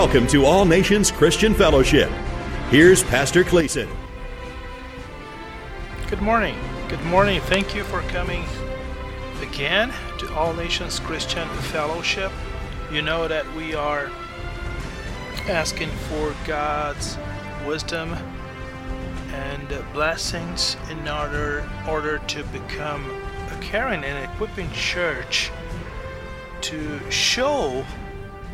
Welcome to All Nations Christian Fellowship. Here's Pastor Cleison. Good morning. Good morning. Thank you for coming again to All Nations Christian Fellowship. You know that we are asking for God's wisdom and blessings in order order to become a caring and equipping church to show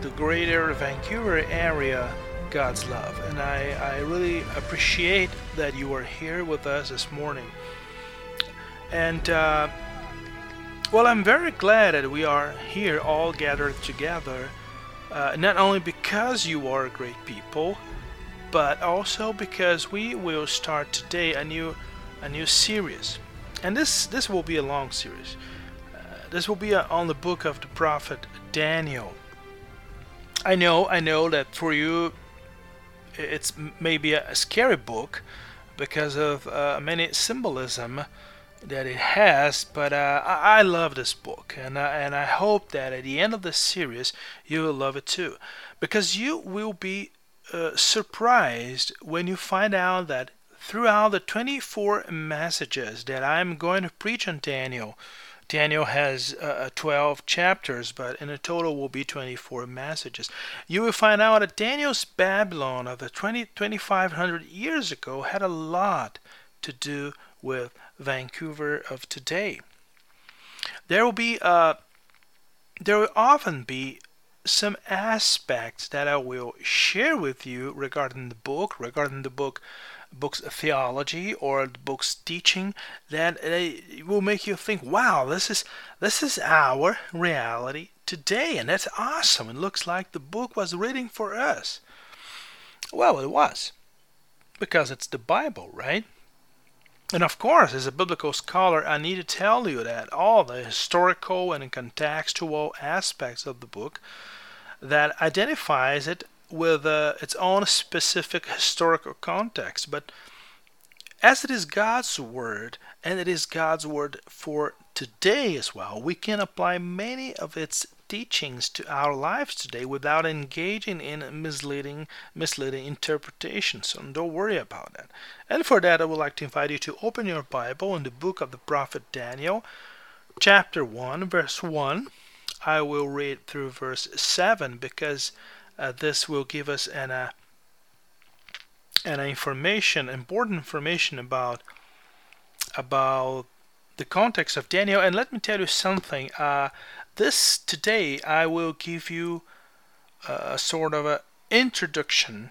the greater Vancouver area God's love. And I, I really appreciate that you are here with us this morning. And, uh, well, I'm very glad that we are here all gathered together, uh, not only because you are great people, but also because we will start today a new, a new series. And this, this will be a long series. Uh, this will be on the book of the prophet Daniel. I know, I know that for you, it's maybe a scary book because of uh, many symbolism that it has. But uh, I, I, love this book, and uh, and I hope that at the end of the series you will love it too, because you will be uh, surprised when you find out that throughout the 24 messages that I'm going to preach on Daniel Daniel has uh, uh 12 chapters, but in a total will be 24 messages. You will find out that Daniel's Babylon of the 20, 2500 years ago had a lot to do with Vancouver of today. There will be uh, there will often be some aspects that I will share with you regarding the book, regarding the book book's theology or book's teaching that will make you think, wow, this is this is our reality today, and that's awesome. It looks like the book was written for us. Well, it was, because it's the Bible, right? And of course, as a biblical scholar, I need to tell you that all the historical and contextual aspects of the book that identifies it with uh, its own specific historical context. But as it is God's word, and it is God's word for today as well, we can apply many of its teachings to our lives today without engaging in misleading misleading interpretations. So don't worry about that. And for that I would like to invite you to open your Bible in the book of the prophet Daniel, chapter 1, verse 1. I will read through verse 7 because uh, this will give us an uh, an information, important information about about the context of Daniel. And let me tell you something. Uh, this today I will give you a sort of an introduction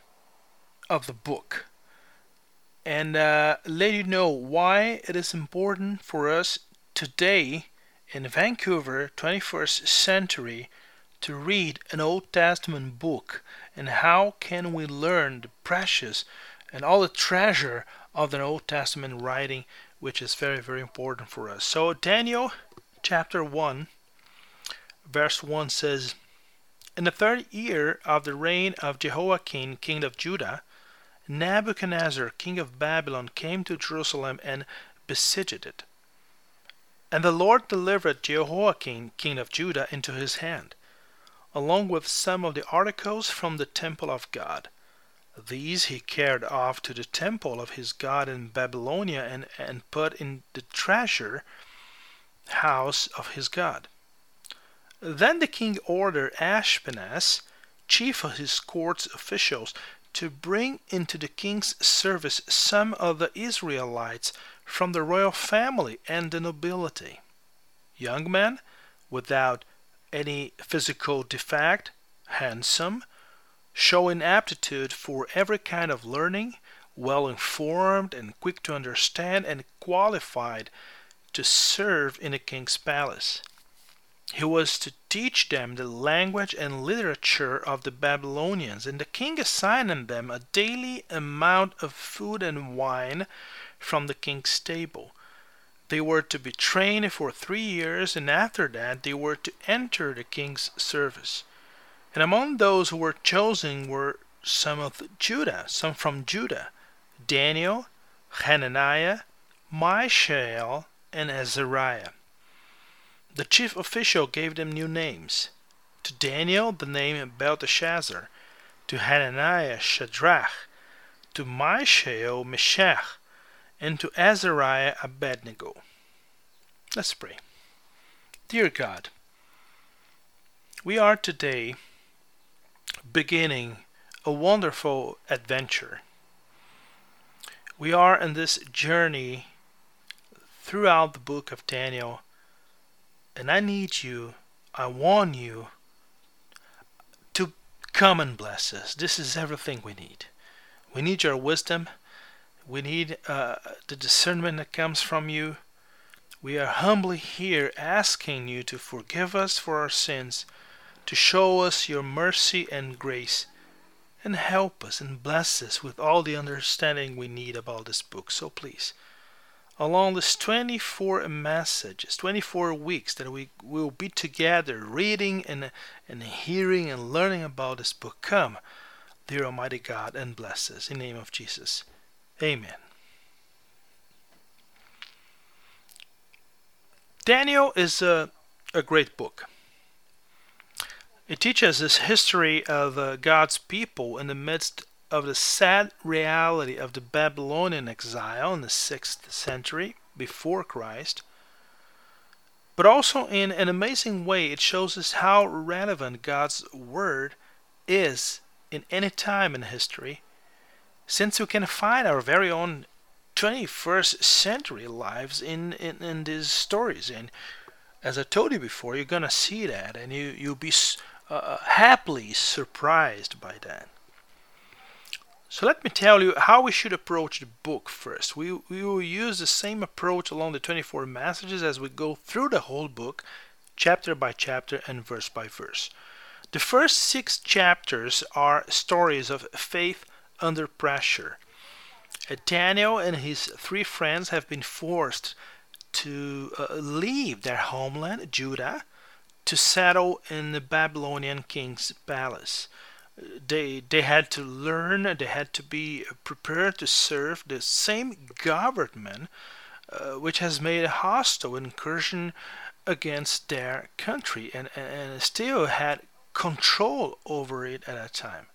of the book and uh, let you know why it is important for us today in Vancouver, 21st century, to read an Old Testament book and how can we learn the precious and all the treasure of the Old Testament writing which is very very important for us. So Daniel chapter 1 verse 1 says In the third year of the reign of Jehoiakim king of Judah Nebuchadnezzar king of Babylon came to Jerusalem and besieged it. And the Lord delivered Jehoiakim king of Judah into his hand along with some of the articles from the temple of God. These he carried off to the temple of his God in Babylonia and, and put in the treasure house of his God. Then the king ordered Ashpenaz, chief of his court's officials, to bring into the king's service some of the Israelites from the royal family and the nobility, young men without any physical defect, handsome, showing aptitude for every kind of learning, well informed and quick to understand, and qualified to serve in the king's palace. He was to teach them the language and literature of the Babylonians, and the king assigned them a daily amount of food and wine from the king's table they were to be trained for three years, and after that they were to enter the king's service. And among those who were chosen were some of Judah, some from Judah Daniel, Hananiah, Mishael, and Azariah. The chief official gave them new names. To Daniel, the name Belteshazzar, to Hananiah, Shadrach, to Mishael, Meshach, and to Azariah, Abednego. Let's pray. Dear God, we are today beginning a wonderful adventure. We are in this journey throughout the book of Daniel, and I need you, I want you to come and bless us. This is everything we need. We need your wisdom. We need uh, the discernment that comes from you. We are humbly here asking you to forgive us for our sins, to show us your mercy and grace, and help us and bless us with all the understanding we need about this book. So please, along these 24 messages, 24 weeks that we will be together reading and, and hearing and learning about this book, come, dear Almighty God, and bless us. In the name of Jesus. Amen. Daniel is a, a great book. It teaches us history of uh, God's people in the midst of the sad reality of the Babylonian exile in the 6th century before Christ. But also, in an amazing way, it shows us how relevant God's Word is in any time in history, since we can find our very own 21st century lives in, in, in these stories. And as I told you before, you're going to see that and you, you'll be uh, uh, happily surprised by that. So let me tell you how we should approach the book first. We, we will use the same approach along the 24 messages as we go through the whole book, chapter by chapter and verse by verse. The first six chapters are stories of faith under pressure. Daniel and his three friends have been forced to uh, leave their homeland, Judah, to settle in the Babylonian king's palace. They, they had to learn, they had to be prepared to serve the same government uh, which has made a hostile incursion against their country and, and still had control over it at that time.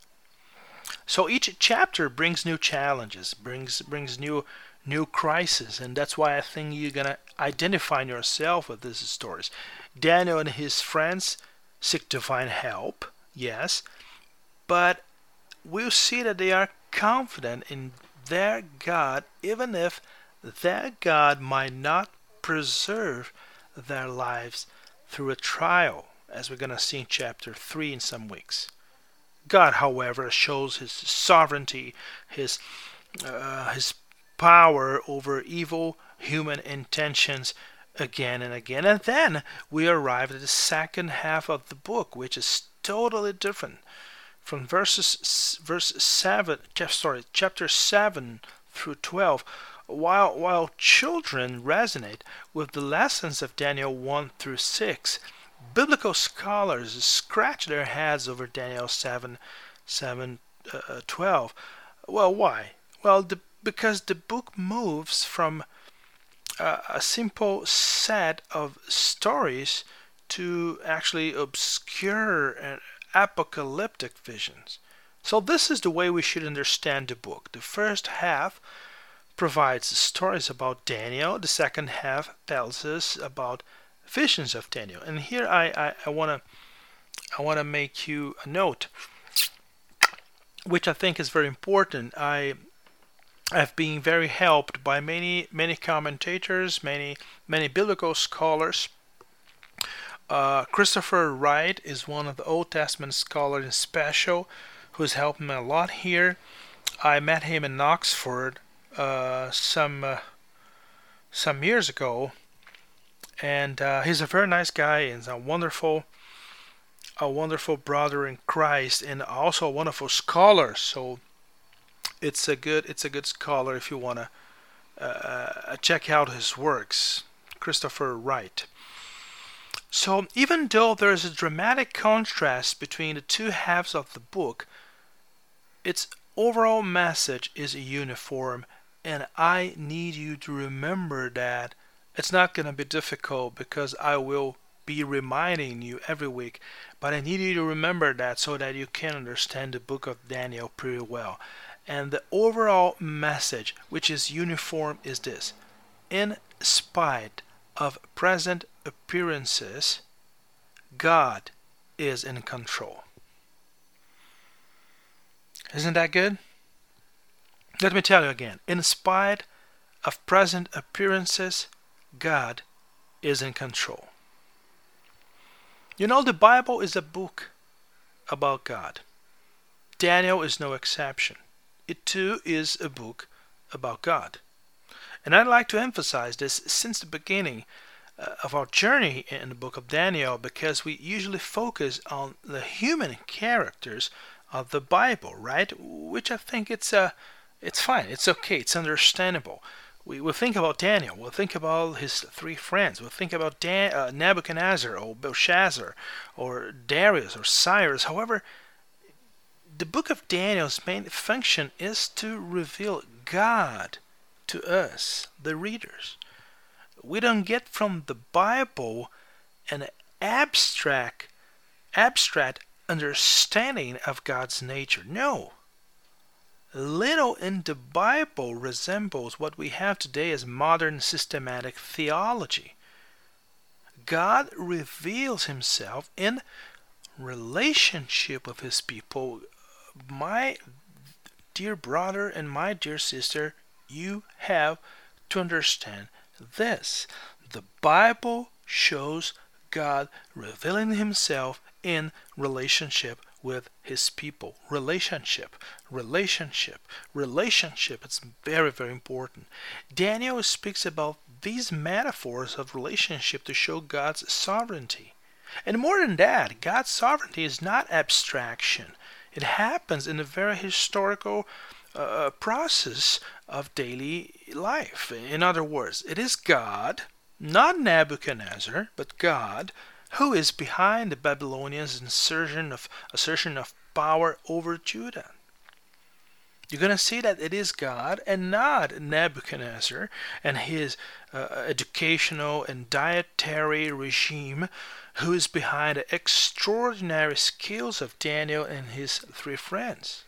So each chapter brings new challenges, brings brings new new crises, and that's why I think you're gonna identify yourself with these stories. Daniel and his friends seek to find help, yes, but we'll see that they are confident in their God, even if their God might not preserve their lives through a trial, as we're going to see in chapter 3 in some weeks. God, however, shows his sovereignty, his, uh, his power over evil human intentions again and again. And then we arrive at the second half of the book, which is totally different. From verses verse seven, sorry, chapter seven through twelve, while while children resonate with the lessons of Daniel one through six, biblical scholars scratch their heads over Daniel 7, 7 uh, 12. Well, why? Well, the, because the book moves from uh, a simple set of stories to actually obscure and apocalyptic visions. So, this is the way we should understand the book. The first half provides stories about Daniel, the second half tells us about visions of Daniel. And here I, I, want to I want to make you a note, which I think is very important. I have been very helped by many many commentators, many many biblical scholars. Uh, Christopher Wright is one of the Old Testament scholars in special, who's helped me a lot here. I met him in Oxford uh, some uh, some years ago, and uh, he's a very nice guy and a wonderful a wonderful brother in Christ and also a wonderful scholar. So it's a good it's a good scholar if you want to uh, check out his works. Christopher Wright. So even though there is a dramatic contrast between the two halves of the book its overall message is uniform and I need you to remember that it's not going to be difficult because I will be reminding you every week, but I need you to remember that so that you can understand the book of Daniel pretty well. And the overall message, which is uniform, is this In spite of present appearances, God is in control. Isn't that good? Let me tell you again. In spite of present appearances, God is in control. You know, the Bible is a book about God. Daniel is no exception. It too is a book about God. And I'd like to emphasize this since the beginning uh, of our journey in the book of Daniel because we usually focus on the human characters of the Bible, right? Which I think it's a uh, it's fine, it's okay, it's understandable. We will think about Daniel, we'll think about his three friends, we'll think about Dan, uh, Nebuchadnezzar or Belshazzar or Darius or Cyrus. However, the book of Daniel's main function is to reveal God to us, the readers. We don't get from the Bible an abstract abstract understanding of God's nature. No. Little in the Bible resembles what we have today as modern systematic theology. God reveals himself in relationship with his people. My dear brother and my dear sister, you have to understand this. The Bible shows God revealing himself in relationship with his people. Relationship, relationship, relationship. It's very, very important. Daniel speaks about these metaphors of relationship to show God's sovereignty. And more than that, God's sovereignty is not abstraction. It happens in a very historical uh, process of daily life. In other words, it is God, not Nebuchadnezzar, but God, who is behind the Babylonians' assertion of, assertion of power over Judah. You're going to see that it is God and not Nebuchadnezzar and his uh, educational and dietary regime who is behind the extraordinary skills of Daniel and his three friends.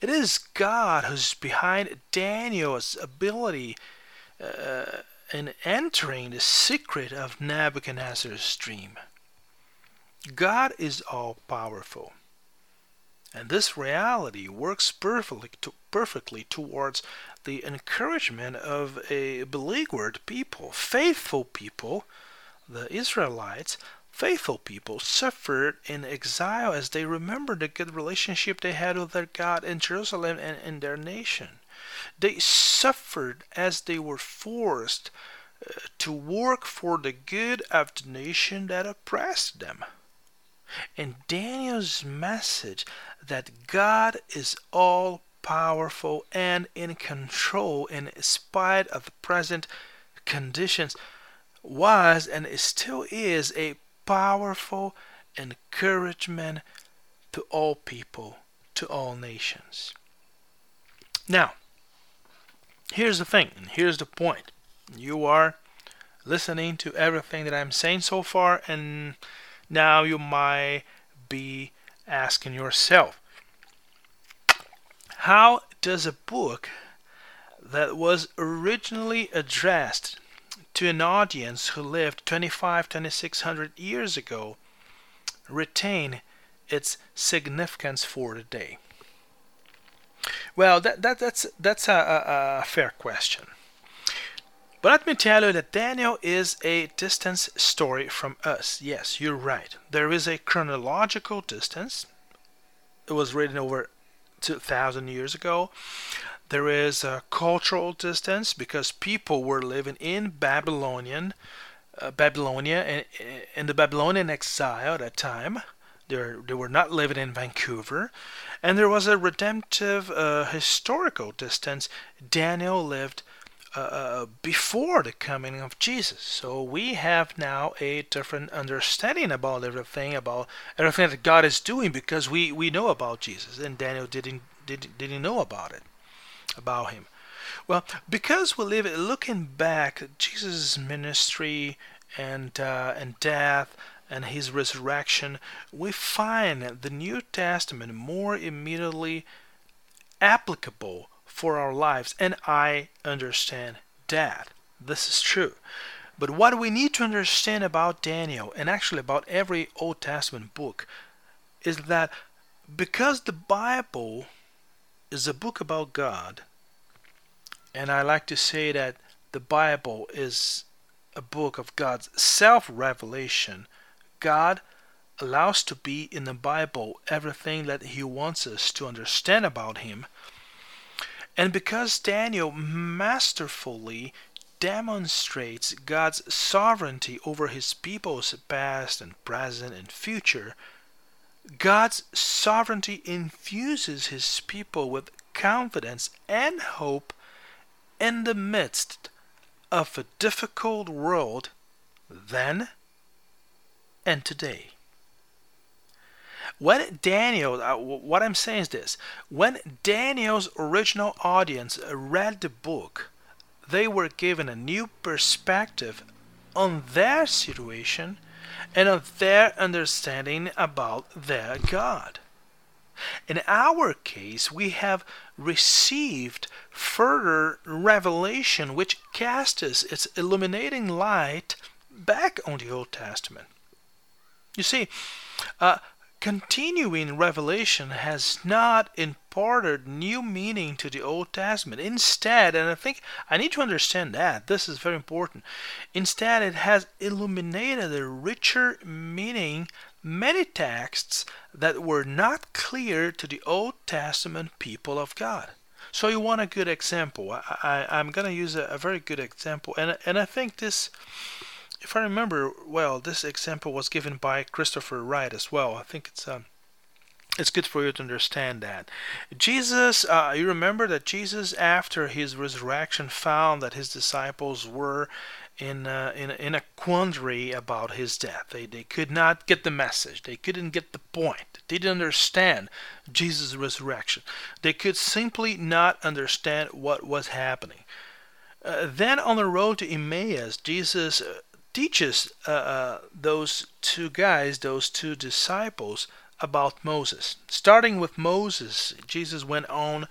It is God who's behind Daniel's ability uh, in entering the secret of Nebuchadnezzar's dream. God is all powerful. And this reality works perfectly, to, perfectly towards the encouragement of a beleaguered people, faithful people, the Israelites, faithful people suffered in exile as they remembered the good relationship they had with their God in Jerusalem and in their nation. They suffered as they were forced uh, to work for the good of the nation that oppressed them. And Daniel's message that God is all powerful and in control in spite of the present conditions was and still is a powerful encouragement to all people, to all nations. Now, here's the thing, here's the point. You are listening to everything that I'm saying so far, and now you might be asking yourself how does a book that was originally addressed to an audience who lived 25 2600 years ago retain its significance for today well that, that that's that's a, a, a fair question but let me tell you that Daniel is a distance story from us. Yes, you're right. There is a chronological distance. It was written over 2,000 years ago. There is a cultural distance because people were living in Babylonian, uh, Babylonia, and in the Babylonian exile at that time. They they were not living in Vancouver, and there was a redemptive uh, historical distance. Daniel lived uh, uh, before the coming of Jesus. So we have now a different understanding about everything, about everything that God is doing, because we, we know about Jesus, and Daniel didn't didn't, didn't know about it about him? Well, because we live looking back, Jesus' ministry and uh, and death and his resurrection, we find the New Testament more immediately applicable for our lives. And I understand that. This is true. But what we need to understand about Daniel, and actually about every Old Testament book, is that because the Bible is a book about God, and I like to say that the Bible is a book of God's self revelation, God allows to be in the Bible everything that He wants us to understand about Him. And because Daniel masterfully demonstrates God's sovereignty over His people's past and present and future, God's sovereignty infuses His people with confidence and hope in the midst of a difficult world then and today. When Daniel, uh, what I'm saying is this when Daniel's original audience read the book, they were given a new perspective on their situation and on their understanding about their God. In our case, we have received further revelation which casts its illuminating light back on the Old Testament. You see, uh, continuing revelation has not imparted new meaning to the Old Testament. Instead, and I think I need to understand that, this is very important. Instead, it has illuminated a richer meaning many texts that were not clear to the Old Testament people of God. So you want a good example. I, am going to use a, a, very good example, and and I think this, if I remember well, this example was given by Christopher Wright as well. I think it's um, it's good for you to understand that. Jesus, uh, you remember that Jesus, after his resurrection, found that his disciples were in, uh, in, in a quandary about his death. They, they could not get the message, they couldn't get the point, they didn't understand Jesus' resurrection. They could simply not understand what was happening. Uh, then on the road to Emmaus, Jesus uh, teaches uh, uh, those two guys, those two disciples, about Moses. Starting with Moses, Jesus went on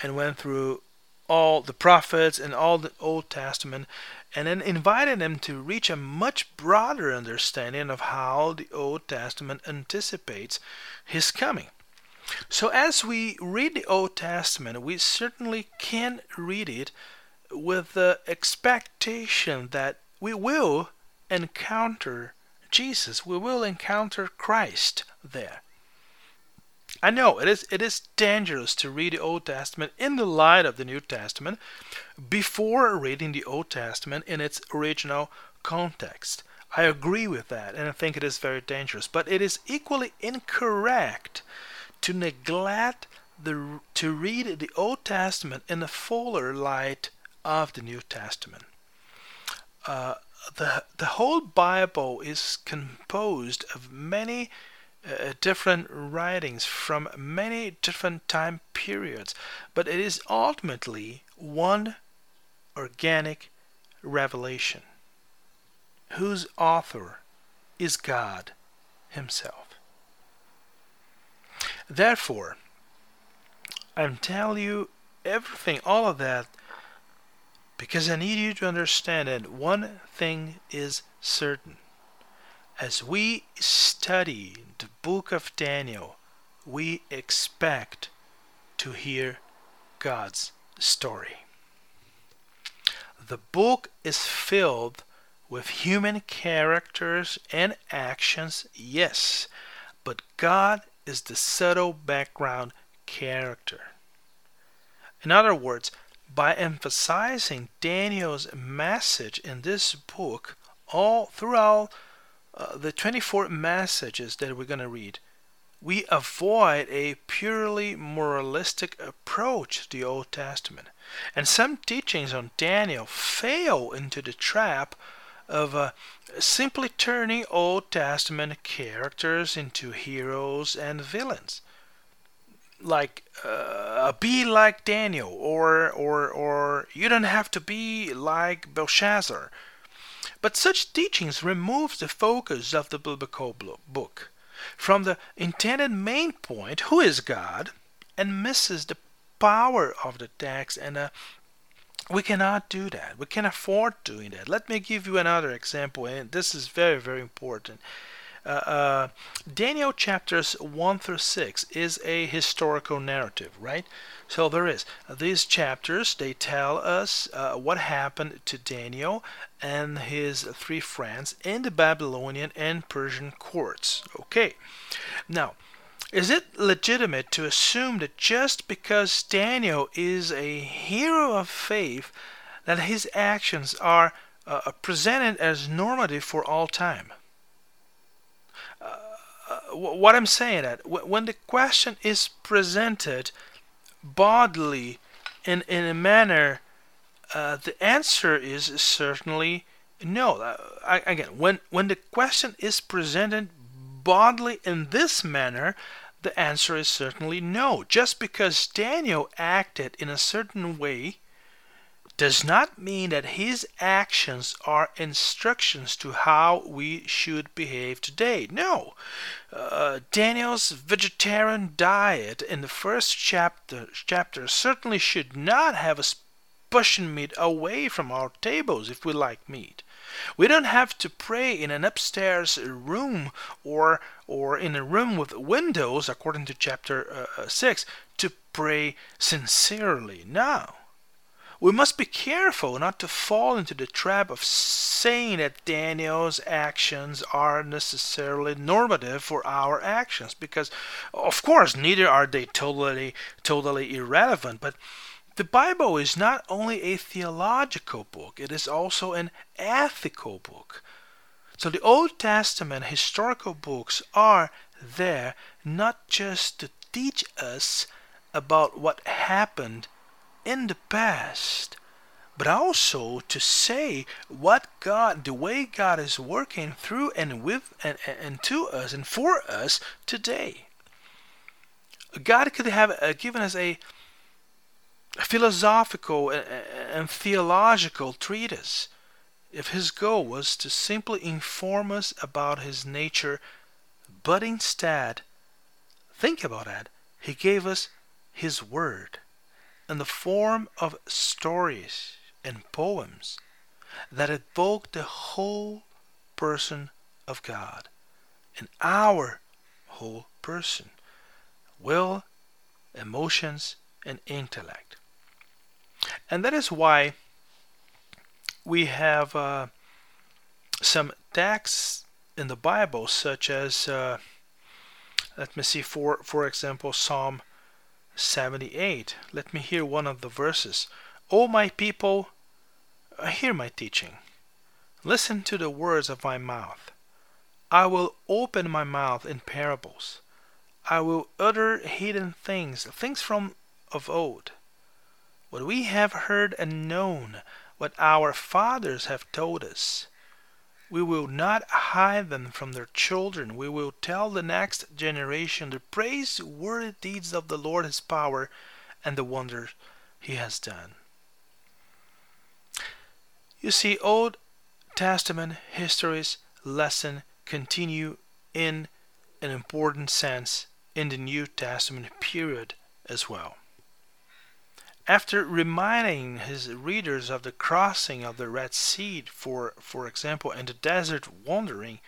and went through all the prophets and all the Old Testament and then invited them to reach a much broader understanding of how the Old Testament anticipates his coming. So, as we read the Old Testament, we certainly can read it with the expectation that we will encounter Jesus, we will encounter Christ there. I know it is it is dangerous to read the Old Testament in the light of the New Testament before reading the Old Testament in its original context. I agree with that and I think it is very dangerous, but it is equally incorrect to neglect the to read the Old Testament in the fuller light of the New Testament. Uh, the the whole Bible is composed of many uh, different writings from many different time periods, but it is ultimately one organic revelation whose author is God Himself. Therefore, I'm telling you everything, all of that, because I need you to understand that one thing is certain as we study the book of Daniel, we expect to hear God's story. The book is filled with human characters and actions, yes, but God is the subtle background character. In other words, by emphasizing Daniel's message in this book all throughout uh, the 24 messages that we're going to read, we avoid a purely moralistic approach to the Old Testament. And some teachings on Daniel fail into the trap of uh, simply turning Old Testament characters into heroes and villains. Like, uh, be like Daniel, or, or, or you don't have to be like Belshazzar But such teachings remove the focus of the biblical book from the intended main point, who is God, and misses the power of the text and uh, we cannot do that. We can afford doing that. Let me give you another example, and this is very, very important. Uh, uh, Daniel chapters 1 through 6 is a historical narrative, right? So there is. These chapters, they tell us uh, what happened to Daniel and his three friends in the Babylonian and Persian courts. Okay. Now, is it legitimate to assume that just because Daniel is a hero of faith, that his actions are uh, presented as normative for all time? What I'm saying that when the question is presented bodily in in a manner, uh, the answer is certainly no. Uh, I, again, when when the question is presented bodily in this manner, the answer is certainly no. Just because Daniel acted in a certain way does not mean that his actions are instructions to how we should behave today. No. Uh, Daniel's vegetarian diet in the first chapter, chapter certainly should not have us pushing meat away from our tables if we like meat. We don't have to pray in an upstairs room or or in a room with windows, according to chapter uh, uh, 6, to pray sincerely. No. We must be careful not to fall into the trap of saying that Daniel's actions are necessarily normative for our actions because of course neither are they totally totally irrelevant but the Bible is not only a theological book, it is also an ethical book. So the Old Testament historical books are there not just to teach us about what happened in the past, but also to say what God, the way God is working through and with and, and to us and for us today. God could have uh, given us a philosophical and theological treatise if his goal was to simply inform us about his nature, but instead, think about that, he gave us his word in the form of stories and poems that evoke the whole person of God and our whole person will, emotions, and intellect. And that is why we have uh, some texts in the Bible, such as, uh, let me see, for, for example, Psalm 78. Let me hear one of the verses. O my people, uh, hear my teaching. Listen to the words of my mouth. I will open my mouth in parables. I will utter hidden things, things from of old what we have heard and known, what our fathers have told us. We will not hide them from their children. We will tell the next generation the praiseworthy deeds of the Lord, His power, and the wonders He has done. You see, Old Testament history's lesson continue in an important sense in the New Testament period as well. After reminding his readers of the crossing of the Red Sea, for, for example, and the desert wandering,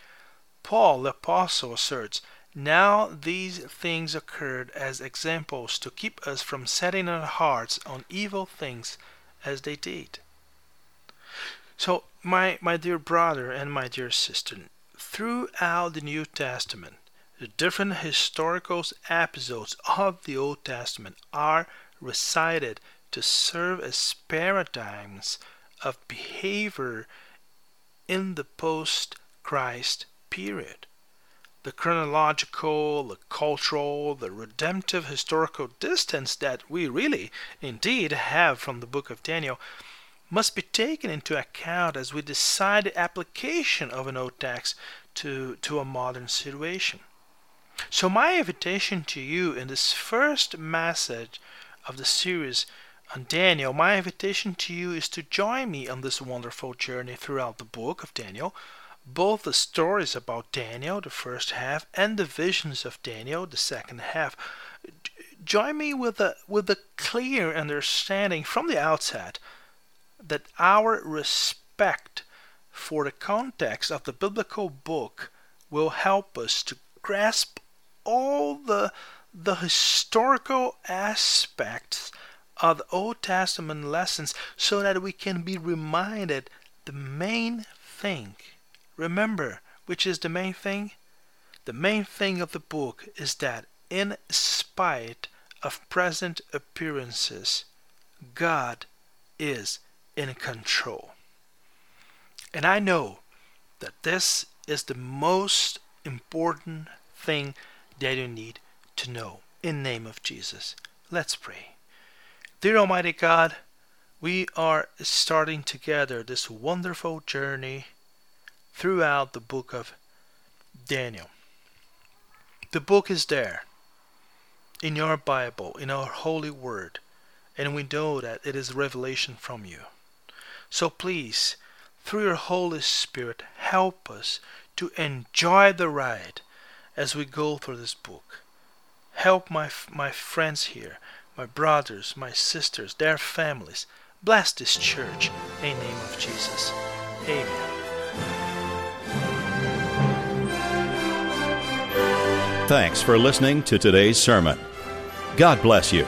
Paul the Apostle asserts, Now these things occurred as examples to keep us from setting our hearts on evil things as they did. So, my, my dear brother and my dear sister, throughout the New Testament, the different historical episodes of the Old Testament are recited to serve as paradigms of behavior in the post Christ period. The chronological, the cultural, the redemptive historical distance that we really indeed have from the book of Daniel must be taken into account as we decide the application of an old text to, to a modern situation. So, my invitation to you in this first message of the series on Daniel, my invitation to you is to join me on this wonderful journey throughout the book of Daniel. Both the stories about Daniel, the first half, and the visions of Daniel, the second half. Join me with a with a clear understanding from the outset that our respect for the context of the biblical book will help us to grasp all the the historical aspects of the Old Testament lessons so that we can be reminded the main thing. Remember, which is the main thing? The main thing of the book is that, in spite of present appearances, God is in control. And I know that this is the most important thing that you need to know in name of Jesus. Let's pray. Dear Almighty God, we are starting together this wonderful journey throughout the book of Daniel. The book is there in your Bible, in our holy word, and we know that it is revelation from you. So please, through your Holy Spirit, help us to enjoy the ride as we go through this book. Help my, my friends here my brothers, my sisters, their families. Bless this church in the name of Jesus. Amen. Thanks for listening to today's sermon. God bless you.